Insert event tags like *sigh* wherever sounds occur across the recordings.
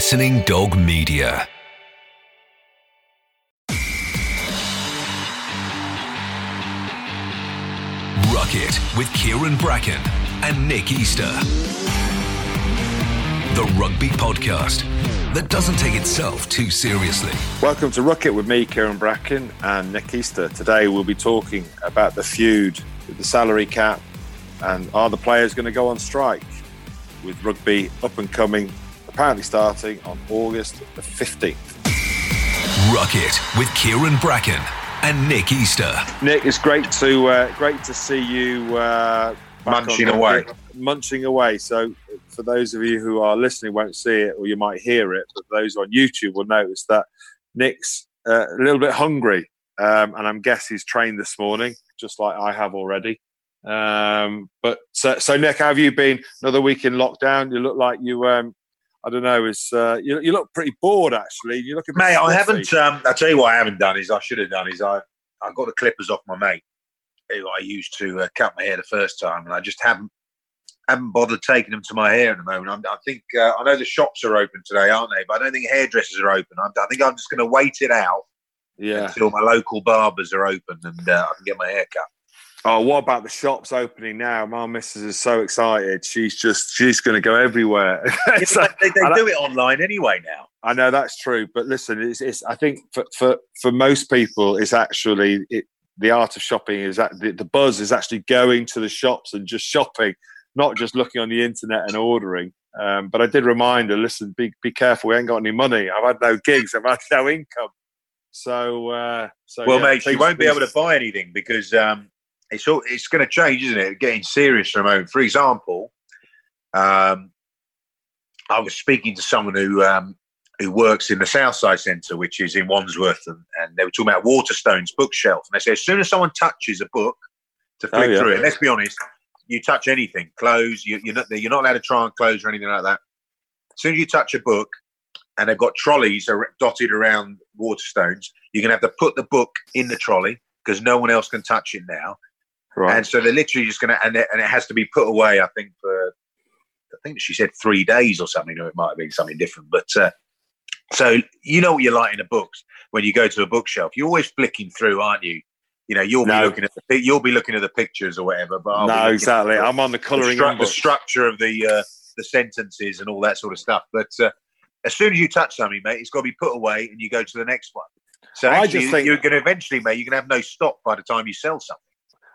Listening Dog Media. Ruck It with Kieran Bracken and Nick Easter. The rugby podcast that doesn't take itself too seriously. Welcome to Ruck It with me, Kieran Bracken, and Nick Easter. Today we'll be talking about the feud with the salary cap and are the players going to go on strike with rugby up and coming, apparently starting on August the 15th. Ruck It with Kieran Bracken and Nick Easter. Nick, it's great to uh, great to see you uh, Munching away. munching away. So, for those of you who are listening, won't see it, or you might hear it, but those on YouTube will notice that Nick's uh, a little bit hungry, um, and I'm guess he's trained this morning, just like I have already. Um, but so, so Nick, how have you been? Another week in lockdown. You look like you. Um, I don't know. Is uh, you, you look pretty bored actually. You look Mate, I haven't. Um, I'll tell you what I haven't done is I should have done is I I got the clippers off my mate who I used to uh, cut my hair the first time, and I just haven't haven't bothered taking them to my hair at the moment. I'm, I think uh, I know the shops are open today, aren't they? But I don't think hairdressers are open. I'm, I think I'm just going to wait it out Yeah. until my local barbers are open and uh, I can get my hair cut. Oh, what about the shops opening now? My missus is so excited. She's just she's going to go everywhere. *laughs* Like- they they do it online anyway now. I know that's true, but listen, it's, it's I think for, for for most people, it's actually it, the art of shopping is that the, the buzz is actually going to the shops and just shopping, not just looking on the internet and ordering. Um, but I did remind her, listen, be be careful. We ain't got any money. I've had no gigs. I've had no income. So, uh, so Well, yeah, mate, things- won't be able to buy anything because um, it's all, it's going to change, isn't it? Getting serious for a moment. For example, um, I was speaking to someone who um, who works in the Southside Centre, which is in Wandsworth, and, and they were talking about Waterstone's bookshelf, and they said as soon as someone touches a book to Oh, yeah. through it, let's be honest, you touch anything, clothes, you, you're not you're not allowed to try on clothes or anything like that. As soon as you touch a book, and they've got trolleys dotted around Waterstones, you're going to have to put the book in the trolley because no one else can touch it now. Right. And so they're literally just going to, and it, and it has to be put away, I think, for, I think she said three days or something, or it might have been something different. But uh, so you know what you're like in the books when you go to a bookshelf, you're always flicking through, aren't you? You know, you'll be looking at the you'll be looking at the pictures or whatever. But I'll no, exactly. the- I'm on the the, colouring stru- the structure of the uh, the sentences and all that sort of stuff. But uh, as soon as you touch something, mate, it's got to be put away, and you go to the next one. So I just think- you're going to eventually, mate, you're going to have no stock by the time you sell something.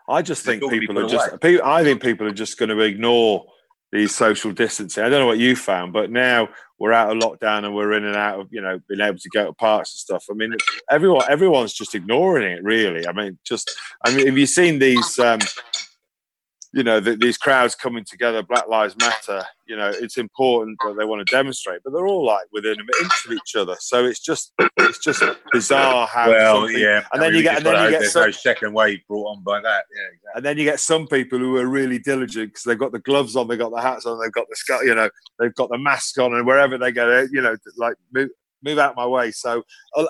I just think got to be people are just. away. pe- I think people are just going to ignore these social distancing. I don't know what you found, but now we're out of lockdown and we're in and out of you know being able to go to parks and stuff. I mean, everyone everyone's just ignoring it. Really, I mean, just I mean, have you seen these? Um, you know, th these crowds coming together, Black Lives Matter. You know, it's important that they want to demonstrate, but they're all like within an inch of each other. So it's just, it's just bizarre how. well, something- yeah, and then you get- and then you get some- no second wave brought on by that. Yeah, exactly. And then you get some people who are really diligent because they've got the gloves on, they've got the hats on, they've got the you know, they've got the mask on, and wherever they go, you know, like move, out my way. So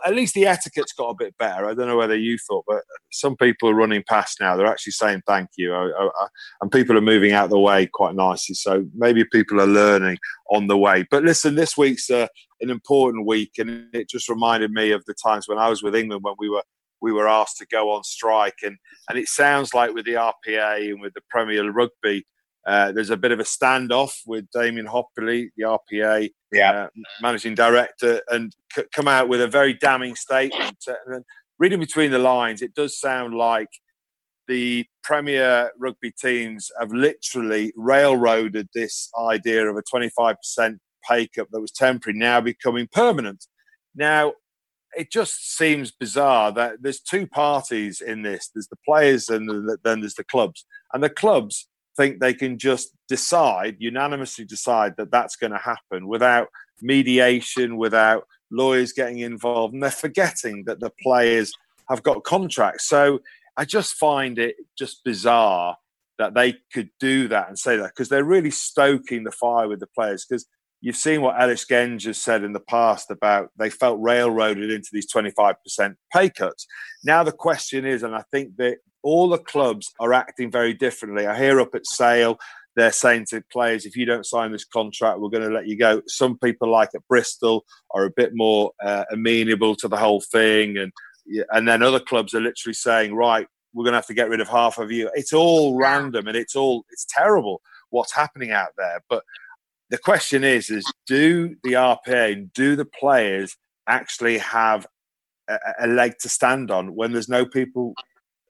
at least the etiquette's got a bit better. I don't know whether you thought, but some people are running past now. They're actually saying thank you, I, I, I- and people are moving out the way quite nicely. So maybe people are learning on the way. But listen, this week's uh, an important week, and it just reminded me of the times when I was with England when we were we were asked to go on strike and and it sounds like with the RPA and with the Premier Rugby, uh, there's a bit of a standoff with Damian Hopley, the RPA Yeah. uh, managing director, and c- come out with a very damning statement. And reading between the lines, it does sound like the Premier Rugby teams have literally railroaded this idea of a 25% pay cut that was temporary now becoming permanent. Now, it just seems bizarre that there's two parties in this. There's the players and the, then there's the clubs. And the clubs think they can just decide, unanimously decide that that's going to happen without mediation, without lawyers getting involved. And they're forgetting that the players have got contracts. So I just find it just bizarre that they could do that and say that because they're really stoking the fire with the players. Because you've seen what Ellis Genge has said in the past about they felt railroaded into these 25% pay cuts. Now the question is, and I think that all the clubs are acting very differently. I hear up at Sale, they're saying to players, if you don't sign this contract, we're going to let you go. Some people, like at Bristol, are a bit more uh, amenable to the whole thing, and and then other clubs are literally saying, right, we're going to have to get rid of half of you. It's all random, and it's all it's terrible what's happening out there. But the question is, is do the RPA and do the players actually have a, a leg to stand on when there's no people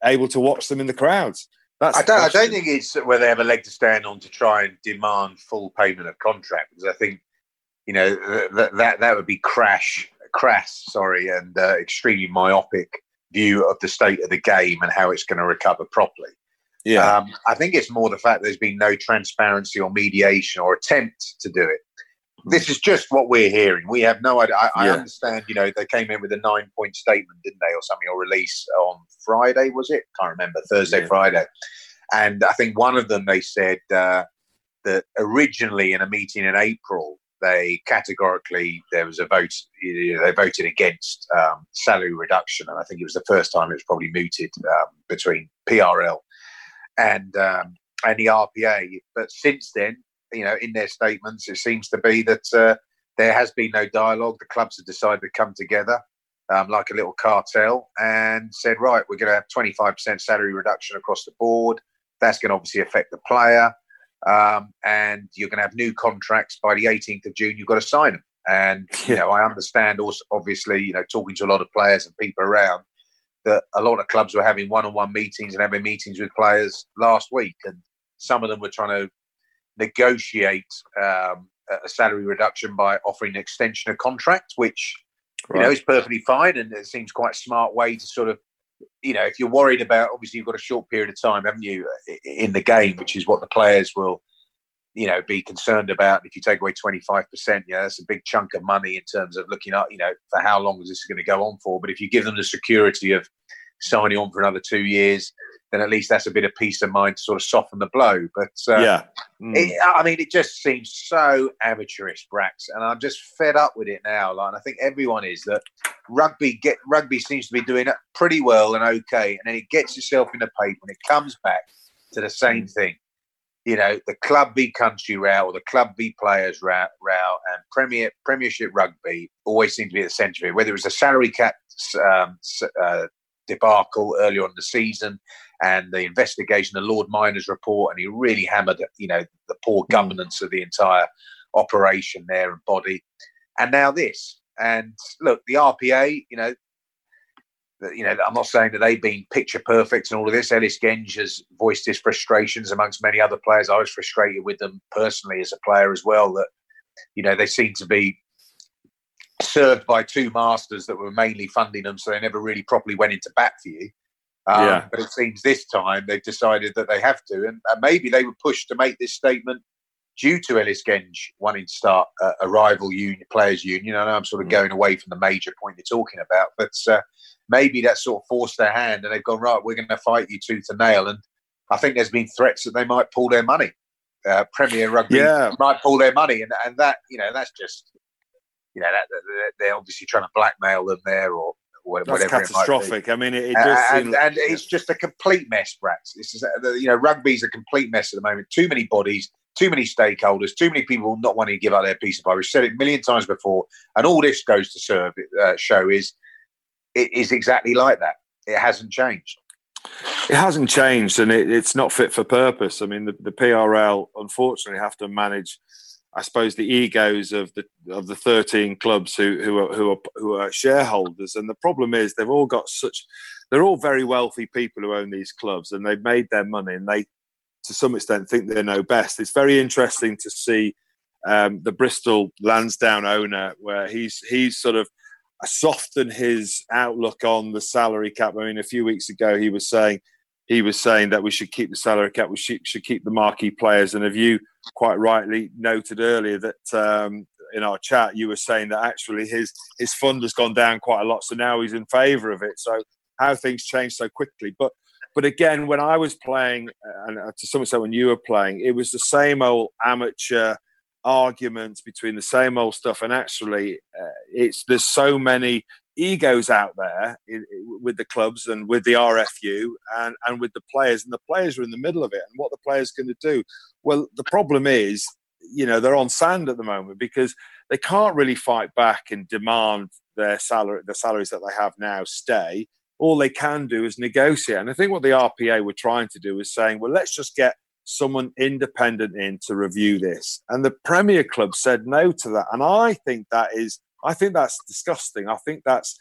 able to watch them in the crowds? That's I don't. I don't think it's where they have a leg to stand on to try and demand full payment of contract because I think you know that that, that would be crash, crass, sorry, and uh, extremely myopic view of the state of the game and how it's going to recover properly. Yeah, um, I think it's more the fact there's been no transparency or mediation or attempt to do it. This is just what we're hearing. We have no idea. I, I understand, you know, they came in with a nine point statement, didn't they, or something, or release on Friday, was it? Can't remember, Thursday, yeah. Friday. And I think one of them they said uh, that originally in a meeting in April, they categorically there was a vote. They voted against um, salary reduction, and I think it was the first time it was probably mooted um, between PRL and um, and the RPA. But since then, you know, in their statements, it seems to be that uh, there has been no dialogue. The clubs have decided to come together um, like a little cartel and said, right, we're going to have 25% salary reduction across the board. That's going to obviously affect the player. Um, and you're going to have new contracts by the 18th of June. You've got to sign them. And, you know, I understand also, obviously, you know, talking to a lot of players and people around that a lot of clubs were having one on one meetings and having meetings with players last week. And some of them were trying to negotiate um, a salary reduction by offering an extension of contract, which right. you know is perfectly fine and it seems quite a smart way to sort of you know if you're worried about obviously you've got a short period of time haven't you in the game which is what the players will you know be concerned about if you take away 25% yeah that's a big chunk of money in terms of looking at you know for how long is this going to go on for but if you give them the security of signing on for another two years then at least that's a bit of peace of mind to sort of soften the blow. But uh, yeah, mm. it, I mean, it just seems so amateurish, Brax, and I'm just fed up with it now. Like, I think everyone is that rugby get rugby seems to be doing pretty well and okay, and then it gets itself in the paper and it comes back to the same mm. thing. You know, the club B country row or the club B players row, row and Premier Premiership rugby always seem to be at the centre of it. Whether it was a salary cap um, uh, debacle earlier on the season and the investigation, the Lord Myners report, and he really hammered, you know, the poor hmm. governance of the entire operation there and body. And now this. And look, the RPA, you know, you know, I'm not saying that they've been picture perfect and all of this. Ellis Genge has voiced his frustrations amongst many other players. I was frustrated with them personally as a player as well. That you know they seem to be served by two masters that were mainly funding them, so they never really properly went into bat for you. Um, yeah. But it seems this time they've decided that they have to, and, and, maybe they were pushed to make this statement due to Ellis Genge wanting to start a, a rival union, players' union. I know I'm sort of mm. going away from the major point you're talking about, but uh, maybe that sort of forced their hand, and they've gone right. We're going to fight you tooth and nail, and I think there's been threats that they might pull their money. Uh, Premier Rugby yeah. might pull their money, and and that you know that's just you know that, they're obviously trying to blackmail them there or whatever. That's catastrophic. I mean, it, it does and, seem, and, it's just a complete mess, Brax. This is you know rugby's a complete mess at the moment. Too many bodies, too many stakeholders, too many people not wanting to give up their piece of pie. We've said it a million times before, and all this goes to serve uh, show is it is exactly like that. It hasn't changed. It hasn't changed, and it, it's not fit for purpose. I mean, the, the PRL unfortunately have to manage I suppose the egos of the of the thirteen clubs who who are who are who are shareholders, and the problem is they've all got such they're all very wealthy people who own these clubs, and they've made their money, and they to some extent think they know best. It's very interesting to see um, the Bristol Lansdown owner, where he's he's sort of softened his outlook on the salary cap. I mean, a few weeks ago he was saying he was saying that we should keep the salary cap, we should, should keep the marquee players. And have you quite rightly noted earlier that um, in our chat you were saying that actually his his fund has gone down quite a lot, so now he's in favour of it. So how things change so quickly, but. But again, when I was playing, and to some extent when you were playing, it was the same old amateur arguments between the same old stuff. And actually, uh, it's there's so many egos out there in, with the clubs and with the RFU and, and with the players, and the players are in the middle of it. And what the players going to do? Well, the problem is, you know, they're on sand at the moment because they can't really fight back and demand their salary, the salaries that they have now stay. All they can do is negotiate. And I think what the RPA were trying to do is saying, well, let's just get someone independent in to review this. And the Premier Club said no to that. And I think that is I think that's disgusting. I think that's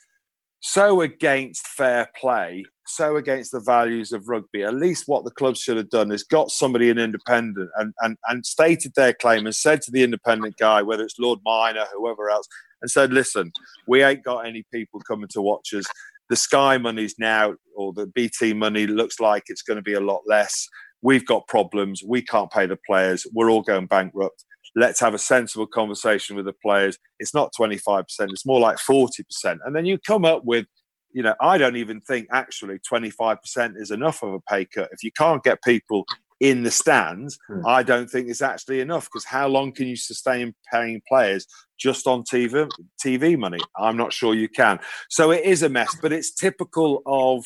so against fair play, so against the values of rugby. At least what the club should have done is got somebody in independent and, and, and stated their claim and said to the independent guy, whether it's Lord Minor, whoever else, and said, listen, we ain't got any people coming to watch us. The Sky money's now, or the BT money looks like it's going to be a lot less. We've got problems. We can't pay the players. We're all going bankrupt let's have a sensible conversation with the players. It's not 25%, it's more like 40%. And then you come up with, you know, I don't even think actually 25% is enough of a pay cut. If you can't get people in the stands, hmm. I don't think it's actually enough because how long can you sustain paying players just on TV TV money? I'm not sure you can. So it is a mess, but it's typical of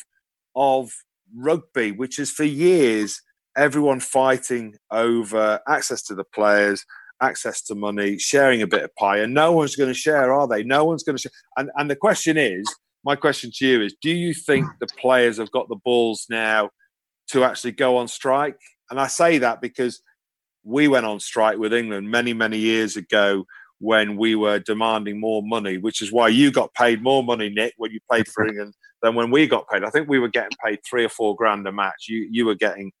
of rugby, which is for years everyone fighting over access to the players, access to money, sharing a bit of pie, and no one's going to share, are they? No one's going to share. And, and the question is, my question to you is, do you think the players have got the balls now to actually go on strike? And I say that because we went on strike with England many, many years ago when we were demanding more money, which is why you got paid more money, Nick, when you played for *laughs* England than when we got paid. I think we were getting paid three or four grand a match. You you were getting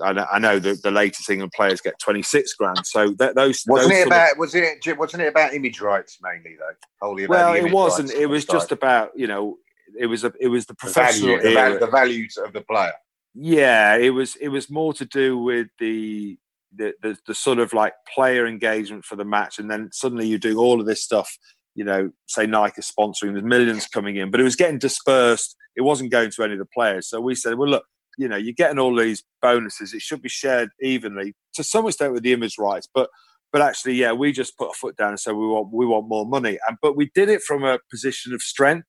I know, the, the latest England players get 26 grand. So that, those wasn't those it about of, was it wasn't it about image rights mainly though? Wholly well, it wasn't. It was just about you know it was a it was the professional the, value, the, the values of the player. Yeah, it was it was more to do with the the, the, the sort of like player engagement for the match, and then suddenly you do all of this stuff. You know, say Nike is sponsoring, there's millions coming in, but it was getting dispersed. It wasn't going to any of the players. So we said, well, look, you know, you're getting all these bonuses. It should be shared evenly to some extent with the image rights, but but actually, yeah, we just put a foot down and said we want we want more money, and but we did it from a position of strength.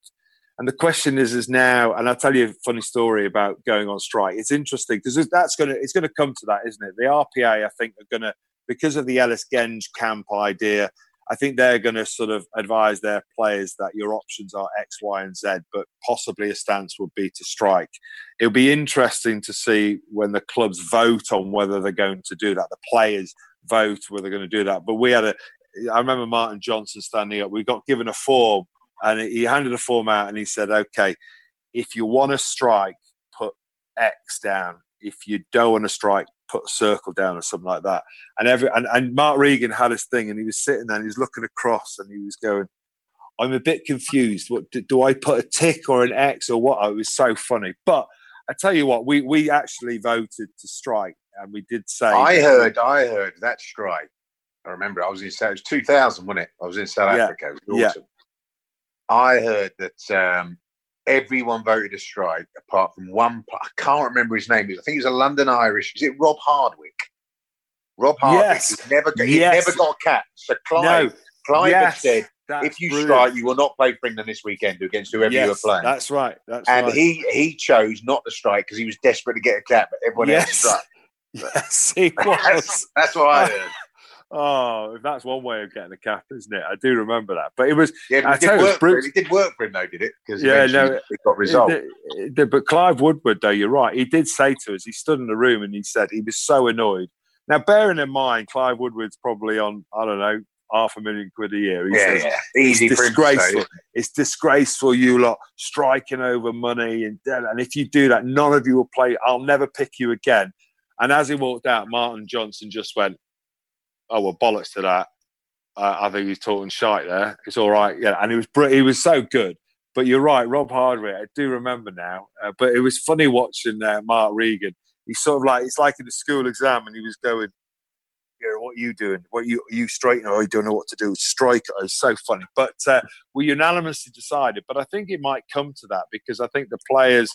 And the question is, is now, and I'll tell you a funny story about going on strike. It's interesting because that's going to it's going to come to that, isn't it? The RPA, I think, are going to because of the Ellis Genge camp idea I think they're going to sort of advise their players that your options are X, Y, and Z, but possibly a stance would be to strike. It'll be interesting to see when the clubs vote on whether they're going to do that. The players vote whether they're going to do that. But we had a, I remember Martin Johnson standing up. We got given a form, and he handed a form out, and he said, "Okay, if you want to strike, put X down. If you don't want to strike, put a circle down or something like that. And every and, and Mark Regan had his thing, and he was sitting there, and he was looking across, and he was going, "I'm a bit confused. What do, do I put a tick or an X or what?" It was so funny. But I tell you what, we we actually voted to strike, and we did say. I heard, I heard that strike. I remember I was in South. It was 2000, wasn't it? I was in South yeah. Africa. It was awesome. Yeah. I heard that um, everyone voted a strike apart from one. I can't remember his name. I think he was a London Irish. Is it Rob Hardwick? Rob Hardwick. Yes. He never, got, he yes. never got capped. So Clive, no. Clive yes. said, if you brilliant. strike, you will not play for England this weekend against whoever yes, you are playing. That's right. That's and right. he he chose not to strike because he was desperate to get a cap, but everyone yes. else *laughs* struck. Yes, he *laughs* was. that's, that's what I heard. Oh, that's one way of getting a cap, isn't it? I do remember that. But it was. Yeah, it, did work, for him. it did work for him, though, did it? Because yeah, no, it got resolved. It it but Clive Woodward, though, you're right. He did say to us, he stood in the room and he said he was so annoyed. Now, bearing in mind, Clive Woodward's probably on, I don't know, half a million quid a year. He yeah, says, yeah. easy. It's disgraceful. Say, it's disgraceful. You lot striking over money, and and if you do that, none of you will play. I'll never pick you again. And as he walked out, Martin Johnson just went, oh well, bollocks to that. Uh, I think he's talking shite there. It's all right, yeah. And he was he was so good. But you're right, Rob Hardwick. I do remember now. Uh, but it was funny watching uh, Mark Regan. He's sort of like it's like in the school exam, and he was going, "Yeah, what are you doing? What are you are you straight? Or you don't know what to do? Strike!" It was so funny. But uh, we unanimously decided. But I think it might come to that because I think the players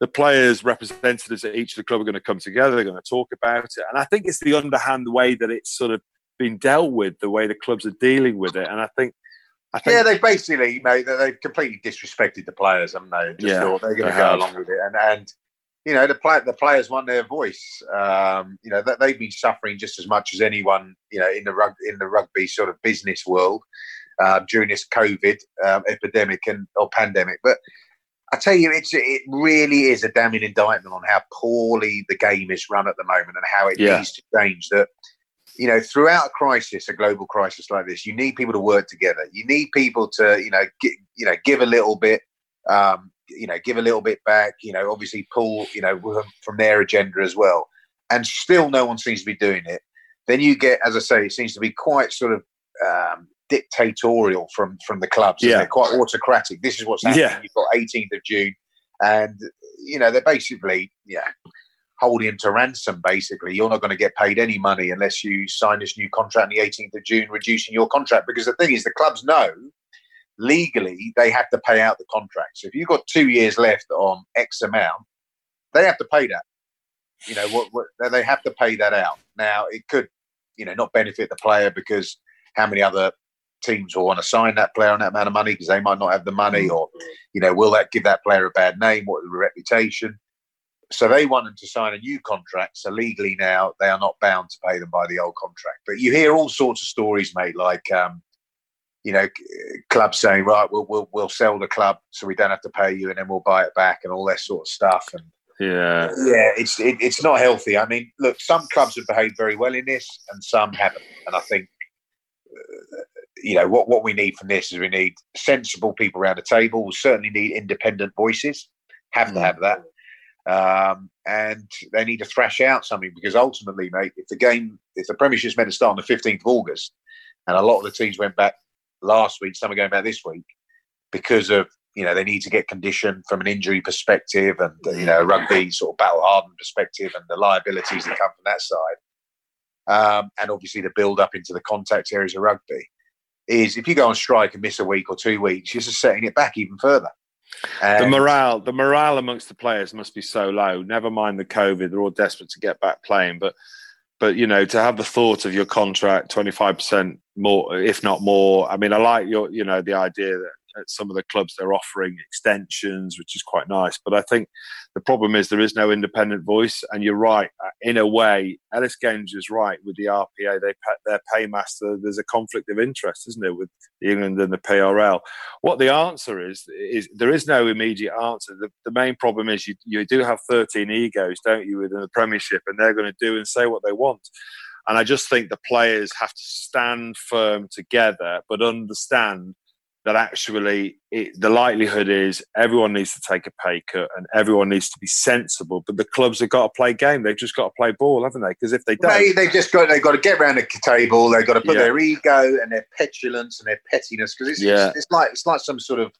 the players representatives at each of the club are going to come together. They're going to talk about it, and I think it's the underhand way that it's sort of been dealt with, the way the clubs are dealing with it. And I think i yeah, they basically, mate, they've completely disrespected the players, haven't they? Just yeah, thought they're going to go along with it, and and you know the play, the players want their voice. Um, you know that they've been suffering just as much as anyone, you know, in the rug in the rugby sort of business world uh, during this COVID um, epidemic and or pandemic. But I tell you, it's it really is a damning indictment on how poorly the game is run at the moment and how it yeah. needs to change. That you know, throughout a crisis, a global crisis like this, you need people to work together. You need people to, you know, you know, give a little bit, um, you know, give a little bit back. You know, obviously pull, you know, from their agenda as well. And still, no one seems to be doing it. Then you get, as I say, it seems to be quite sort of um, dictatorial from from the clubs. Yeah, they're quite autocratic. This is what's happening. Yeah. You've got 18th of June, and you know they're basically yeah holding him to ransom. Basically, you're not going to get paid any money unless you sign this new contract on the 18th of June, reducing your contract. Because the thing is, the clubs know legally they have to pay out the contract. So if you've got two years left on X amount, they have to pay that. You know what, what they have to pay that out. Now it could, you know, not benefit the player because how many other teams will want to sign that player on that amount of money because they might not have the money, or you know, will that give that player a bad name? What the reputation? So they want them to sign a new contract. So legally now they are not bound to pay them by the old contract. But you hear all sorts of stories, mate, like um, you know, clubs saying, right, we'll, we'll we'll sell the club so we don't have to pay you, and then we'll buy it back, and all that sort of stuff. And yeah, yeah, it's it, it's not healthy. I mean, look, some clubs have behaved very well in this, and some haven't. And I think, uh, you know, what what we need from this is we need sensible people around the table. We certainly need independent voices. Have to mm. have that. Um, and they need to thrash out something because ultimately, mate, if the game, if the premiership Premiership's meant to start on the 15th of August, and a lot of the teams went back last week, some are going back this week because of, you know, they need to get condition from an injury perspective and, you know, rugby sort of battle hardened perspective and the liabilities that come from that side. Um, and obviously the build up into the contact areas of rugby is if you go on strike and miss a week or two weeks, you're just setting it back even further. The um, morale, the morale amongst the players must be so low. Never mind the COVID; they're all desperate to get back playing. But, but you know, to have the thought of your contract twenty five percent more, if not more. I mean, I like your, you know, the idea that at some of the clubs they're offering extensions, which is quite nice. But I think the problem is there is no independent voice. And you're right, uh, in a way, Ellis Genge is right with the RPA. They their paymaster. There's a conflict of interest, isn't there, with England and the PRL? What the answer is is there is no immediate answer. The, the main problem is you you do have 13 egos, don't you, within the Premiership, and they're going to do and say what they want. And I just think the players have to stand firm together, but understand that actually it, the likelihood is everyone needs to take a pay cut and everyone needs to be sensible. But the clubs have got to play game. They've just got to play ball, haven't they? Because if they don't, they, they just got they've got to get around the table. They've got to put yeah. their ego and their petulance and their pettiness because it's, yeah. it's, it's like it's like some sort of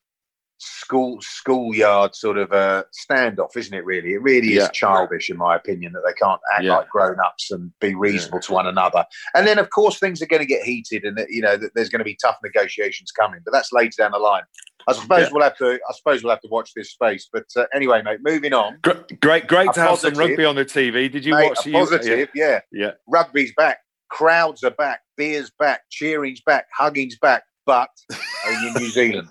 school schoolyard sort of a standoff, isn't it? Really, it really is childish, in my opinion, that they can't act yeah. like grown ups and be reasonable yeah. to one another. And then, of course, things are going to get heated, and you know that there's going to be tough negotiations coming. But that's later down the line. I suppose we'll have to. I suppose we'll have to watch this space. But uh, anyway, mate, moving on. Great, great, great to have some rugby on the TV. Did you mate, watch? Positive, yeah. yeah, Rugby's back. Crowds are back. Beers back. Cheering's back. Hugging's back. But *laughs* only in New Zealand.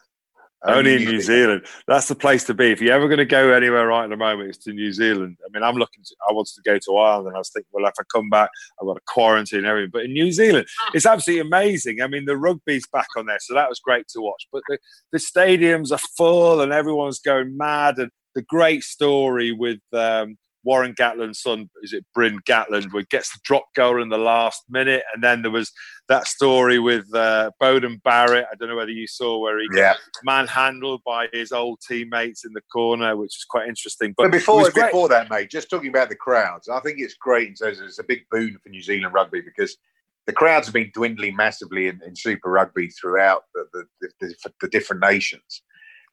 Only, in New Zealand. That's the place to be. If you're ever going to go anywhere right at the moment, it's to New Zealand. I mean, I'm looking. To, I wanted to go to Ireland, and I was thinking, well, if I come back, I've got a quarantine and everything. But in New Zealand, it's absolutely amazing. I mean, the rugby's back on there, so that was great to watch. But the, the stadiums are full, and everyone's going mad. And the great story with um, Warren Gatland's son, is it Bryn Gatland, where gets the drop goal in the last minute. And then there was that story with uh, Beauden Barrett. I don't know whether you saw where he yeah. got manhandled by his old teammates in the corner, which is quite interesting. But, but before, before that, mate, just talking about the crowds, I think it's great in terms it's a big boon for New Zealand rugby because the crowds have been dwindling massively in, in Super Rugby throughout the, the, the, the different nations.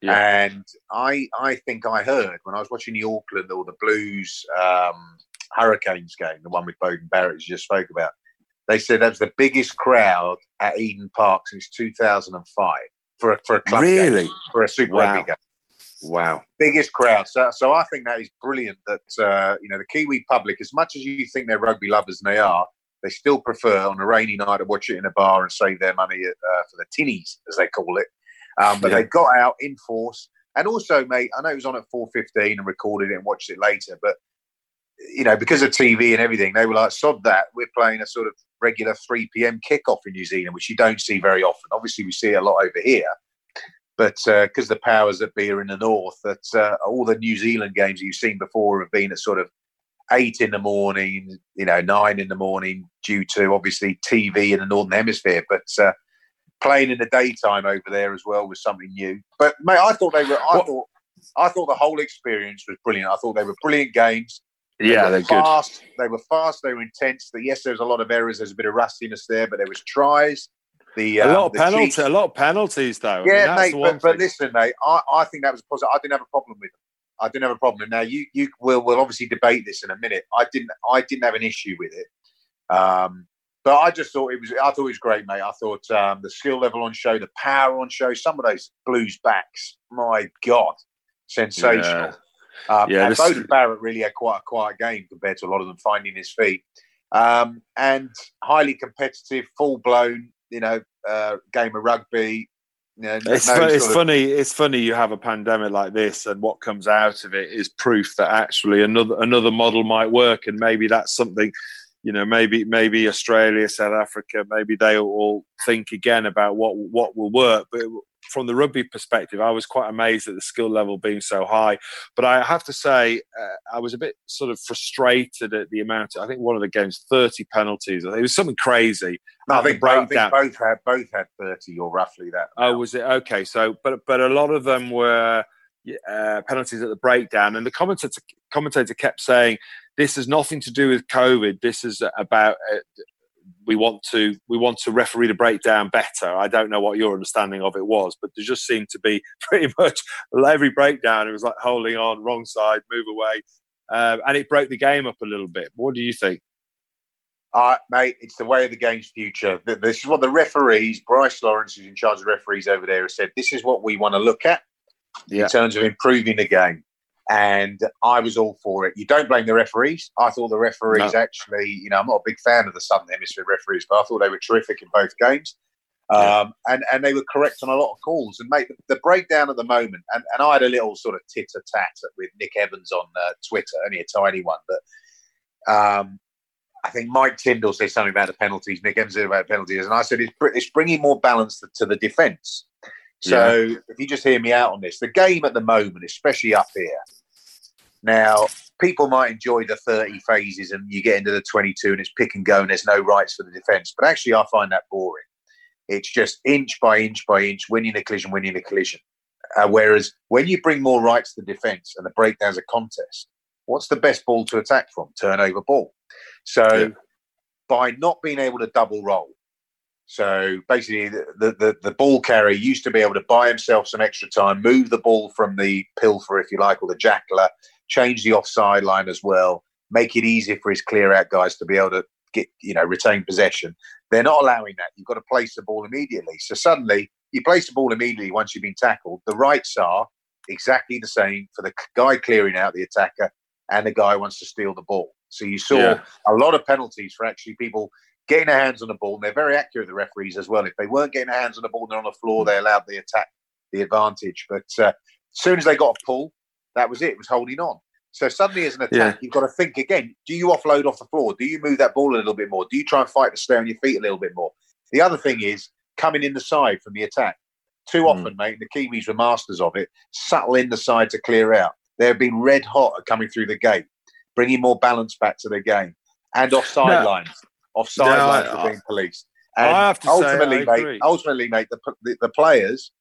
Yeah. And I, I think I heard when I was watching the Auckland or the Blues um, Hurricanes game, the one with Beauden Barrett you just spoke about, they said that was the biggest crowd at Eden Park since 2005 for a, for a club really? game, for a Super wow. Rugby game. Wow, biggest crowd. So, so I think that is brilliant. That uh, you know the Kiwi public, as much as you think they're rugby lovers and they are, they still prefer on a rainy night to watch it in a bar and save their money uh, for the tinnies, as they call it. Um, but yeah. they got out in force. And also, mate, I know it was on at 4.15 and recorded it and watched it later, but, you know, because of TV and everything, they were like, sod that. We're playing a sort of regular 3 p.m. kickoff in New Zealand, which you don't see very often. Obviously, we see it a lot over here. But because uh, the powers that be are in the north, that uh, all the New Zealand games you've seen before have been at sort of eight in the morning, you know, nine in the morning, due to obviously TV in the northern hemisphere. But uh, playing in the daytime over there as well was something new. But mate, I thought they were. I what? thought. I thought the whole experience was brilliant. I thought they were brilliant games. They yeah, they're fast. good. They were fast. They were intense. Yes, there was a lot of errors. There's a bit of rustiness there, but there was tries. The, a lot um, of penalties. A lot of penalties, though. Yeah, I mean, mate. But, but, listen, mate. I, I think that was positive. I didn't have a problem with them. I didn't have a problem. Now you you will will obviously debate this in a minute. I didn't I didn't have an issue with it. Um, but I just thought it was I thought it was great, mate. I thought um, the skill level on show, the power on show, some of those blues backs, my God, sensational. Yeah, um, yeah and this... Barrett really had quite a quiet game compared to a lot of them finding his feet. Um, and highly competitive, full blown, you know, uh, game of rugby. It's, no it's funny. It's funny you have a pandemic like this, and what comes out of it is proof that actually another another model might work, and maybe that's something. You know, maybe maybe Australia, South Africa, maybe they all think again about what what will work. But from the rugby perspective, I was quite amazed at the skill level being so high. But I have to say, uh, I was a bit sort of frustrated at the amount. Of, I think one of the games, thirty penalties. It was something crazy. No, I think, I think both had both had thirty or roughly that. Oh, was it okay? So, but but a lot of them were. Uh, penalties at the breakdown, and the commentator commentator kept saying, "This has nothing to do with COVID. This is about uh, we want to we want to referee the breakdown better. I don't know what your understanding of it was, but there just seemed to be *laughs* pretty much every breakdown. It was like holding on, wrong side, move away, uh, and it broke the game up a little bit. What do you think? Uh, mate, it's the way of the game's future. This is what the referees, Bryce Lawrence, who's in charge of referees over there, has said. This is what we want to look at yeah. in terms of improving the game and I was all for it. You don't blame the referees. I thought the referees no. actually, you know, I'm not a big fan of the Southern Hemisphere referees, but I thought they were terrific in both games. Yeah. Um, and, and they were correct on a lot of calls. And mate, the, the breakdown at the moment, and, and I had a little sort of tit a tat with Nick Evans on uh, Twitter, only a tiny one, but um, I think Mike Tindall said something about the penalties. Nick Evans said about penalties, and I said it's, it's bringing more balance to, to the defence. So yeah. if you just hear me out on this, the game at the moment, especially up here, now people might enjoy the 30 phases and you get into the 22 and it's pick and go and there's no rights for the defence. But actually, I find that boring. It's just inch by inch by inch, winning a collision, winning a collision. Uh, whereas when you bring more rights to the defence and the breakdown's a contest, what's the best ball to attack from? Turnover ball. So yeah. by not being able to double roll, so basically, the, the, the, ball carrier used to be able to buy himself some extra time, move the ball from the pilfer, if you like, or the jackler, change the offside line as well, make it easier for his clear out guys to be able to get, you know, retain possession. They're not allowing that. You've got to place the ball immediately. So suddenly, you place the ball immediately once you've been tackled. The rights are exactly the same for the guy clearing out the attacker and the guy who wants to steal the ball. So you saw yeah. a lot of penalties for actually people getting their hands on the ball, and they're very accurate, the referees as well. If they weren't getting their hands on the ball and they're on the floor, they allowed the attack the advantage. But uh, as soon as they got a pull, that was it. It was holding on. So suddenly, as an attack, yeah. you've got to think again. Do you offload off the floor? Do you move that ball a little bit more? Do you try and fight to stay on your feet a little bit more? The other thing is coming in the side from the attack. Too hmm. often, mm. mate, the Kiwis were masters of it. Subtle in the side to clear out. They have been red hot at coming through the gate, bringing more balance back to the game, and offside no. Lines offside no, lines are being policed. And I have to ultimately, say, mate, ultimately, mate, the, the, the, players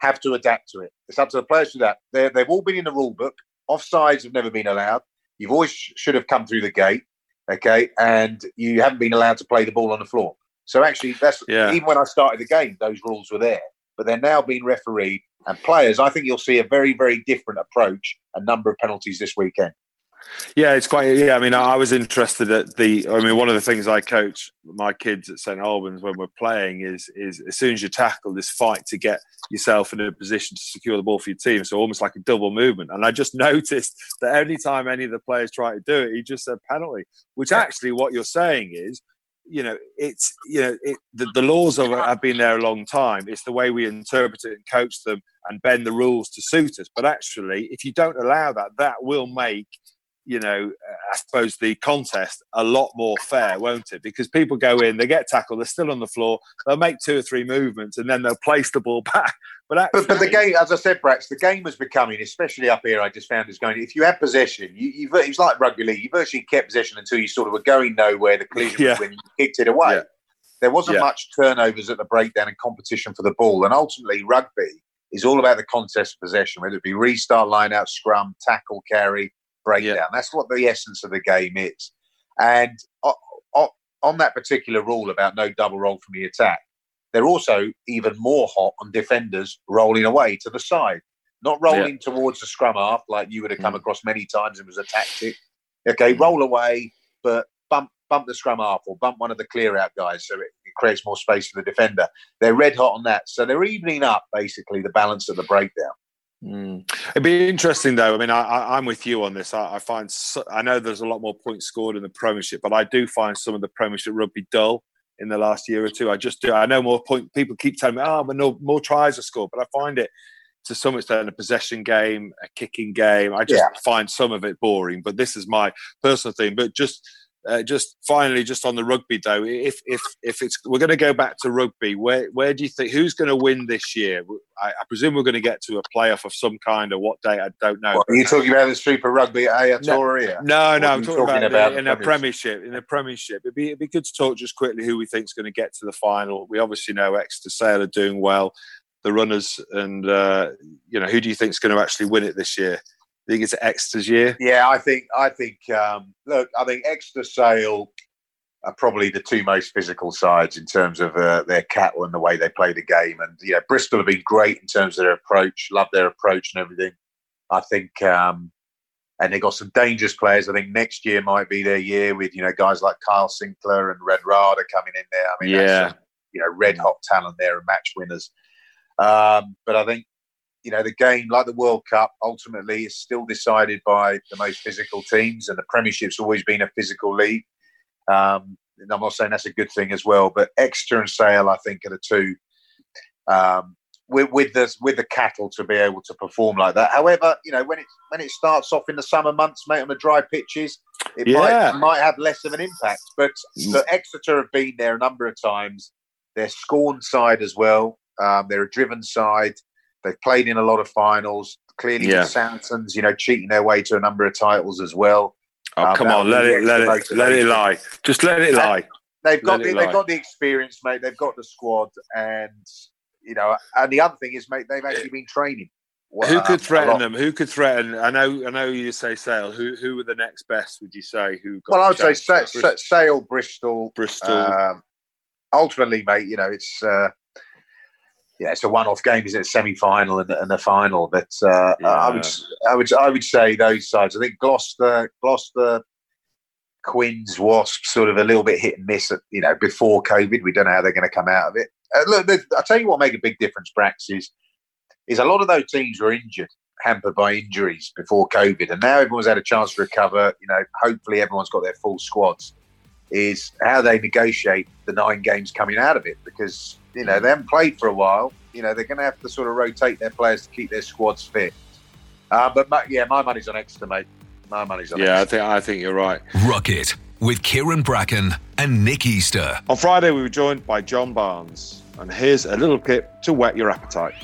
have to adapt to it. It's up to the players to that. they they've all been in the rule book. Offsides have never been allowed. You've always should have come through the gate, okay, and you haven't been allowed to play the ball on the floor. So actually, that's yeah. even when I started the game, those rules were there, but they're now being refereed. And players, I think you'll see a very, very different approach, a number of penalties this weekend. Yeah, it's quite. Yeah, I mean, I was interested at the. I mean, one of the things I coach my kids at St Albans when we're playing is is as soon as you tackle this fight to get yourself in a position to secure the ball for your team. So almost like a double movement. And I just *laughs* noticed that any time any of the players try to do it, he just said penalty. Which actually, what you're saying is you know, it's you know, it, the, the laws of have been there a long time. It's the way we interpret it and coach them and bend the rules to suit us. But actually, if you don't allow that, that will make you know, uh, I suppose the contest a lot more fair, won't it? Because people go in, they get tackled, they're still on the floor, they'll make two or three movements, and then they'll place the ball *laughs* back. But actually, but, but, the game, as I said, Brax, the game was becoming, especially up here. I just found is going. If you have possession, you, you it was like rugby league. You virtually kept possession until you sort of were going nowhere. The collision yeah. when you kicked it away. Yeah. There wasn't yeah. much turnovers at the breakdown and competition for the ball, and ultimately, rugby is all about the contest possession, whether it be restart, line out, scrum, tackle, carry breakdown. Yeah. That's what the essence of the game is. And on that particular rule about no double roll from the attack, they're also even more hot on defenders rolling away to the side, not rolling yeah. towards the scrum half like you would have come mm. across many times and was a tactic. Okay, roll away, but bump bump the scrum half or bump one of the clear out guys so it, it creates more space for the defender. They're red hot on that. So they're evening up basically the balance of the breakdown. Mm. It'd be interesting, though. I mean, I, am with you on this. I, I find so, I know there's a lot more points scored in the Premiership, but I do find some of the Premiership rugby dull in the last year or two. I just do. I know more point. People keep telling me, "Oh, but no more tries are scored," but I find it to some extent a possession game, a kicking game. I just yeah. find some of it boring. But this is my personal thing. But just uh, just finally, just on the rugby though, if if if it's we're going to go back to rugby, where where do you think who's going to win this year? I, I, presume we're going to get to a playoff of some kind or what date I don't know. What, are you talking about the Super Rugby Aotearoa? No, no, no I'm talking, talking, about, about the, in a Premiership. In a Premiership, it'd be it'd be good to talk just quickly who we think is going to get to the final. We obviously know Exeter Sale are doing well, the runners, and uh, you know who do you think is going to actually win it this year? I think it's Exeter's year. Yeah, I think I think um, look, I think Exeter Sale are probably the two most physical sides in terms of uh, their cattle and the way they play the game. And you know, Bristol have been great in terms of their approach, love their approach and everything. I think, um, and they've got some dangerous players. I think next year might be their year with you know guys like Kyle Sinclair and Radradra coming in there. I mean, yeah, some, you know, red hot talent there and match winners. Um, but I think you know, the game, like the World Cup, ultimately is still decided by the most physical teams, and the Premiership's always been a physical league. Um, and I'm not saying that's a good thing as well, but Exeter and Sale, I think, are the two um, with, with the with the cattle to be able to perform like that. However, you know, when it when it starts off in the summer months, mate, on the dry pitches, it yeah. might might have less of an impact. But, mm. Exeter have been there a number of times. They're scorned side as well. Um, they're a driven side. They've played in a lot of finals. Clearly, yeah. the Saracens, you know, cheating their way to a number of titles as well. Oh um, come on, let it, let it, let it lie. Just let it lie. they've got the, they've got the experience, mate. They've got the squad, and you know, and the other thing is, mate, they've actually been training. Who could threaten them? Who could threaten? I know, I know. You say Sale. Who, who were the next best? Would you say? Who? well, I would say Sa- Sale, Bristol, Bristol. Um, ultimately, mate, you know, it's uh, yeah, it's a one-off game, is it? Semi-final and, and the final. But uh, yeah. I would, I would, I would say those sides. I think Gloucester, Gloucester, Quins, Wasps, sort of a little bit hit and miss. At, you know, before COVID, we don't know how they're going to come out of it. Uh, look, I tell you what, make a big difference, Brax is is a lot of those teams were injured, hampered by injuries before COVID, and now everyone's had a chance to recover. You know, hopefully everyone's got their full squads. Is how they negotiate the nine games coming out of it because you know, they haven't played for a while. You know, they're going to have to sort of rotate their players to keep their squads fit. Uh, but my, yeah, my money's on Exeter, mate. My money's on. Yeah, Exeter. I think I think you're right. Ruck It with Kieran Bracken and Nick Easter. On Friday, we were joined by John Barnes, and here's a little clip to whet your appetite.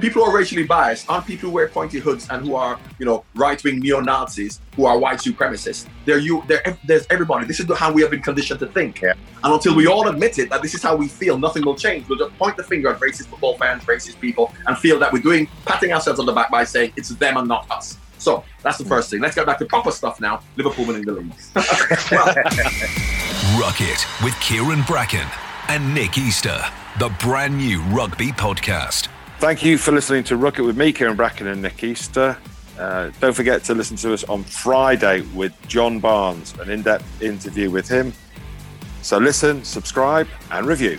People who are racially biased aren't people who wear pointy hoods and who are, you know, right-wing neo-Nazis who are white supremacists. They're you. They're, there's everybody. This is how we have been conditioned to think. Yeah. And until we all admit it that this is how we feel, nothing will change. We'll just point the finger at racist football fans, racist people, and feel that we're doing patting ourselves on the back by saying it's them and not us. So that's the first thing. Let's get back to proper stuff now. Liverpool winning the league. *laughs* Ruck It with Kieran Bracken and Nick Easter, the brand new rugby podcast. Thank you for listening to Ruck It with me, Kieran Bracken and Nick Easter. Uh, don't forget to listen to us on Friday with John Barnes, an in depth interview with him. So listen, subscribe, and review.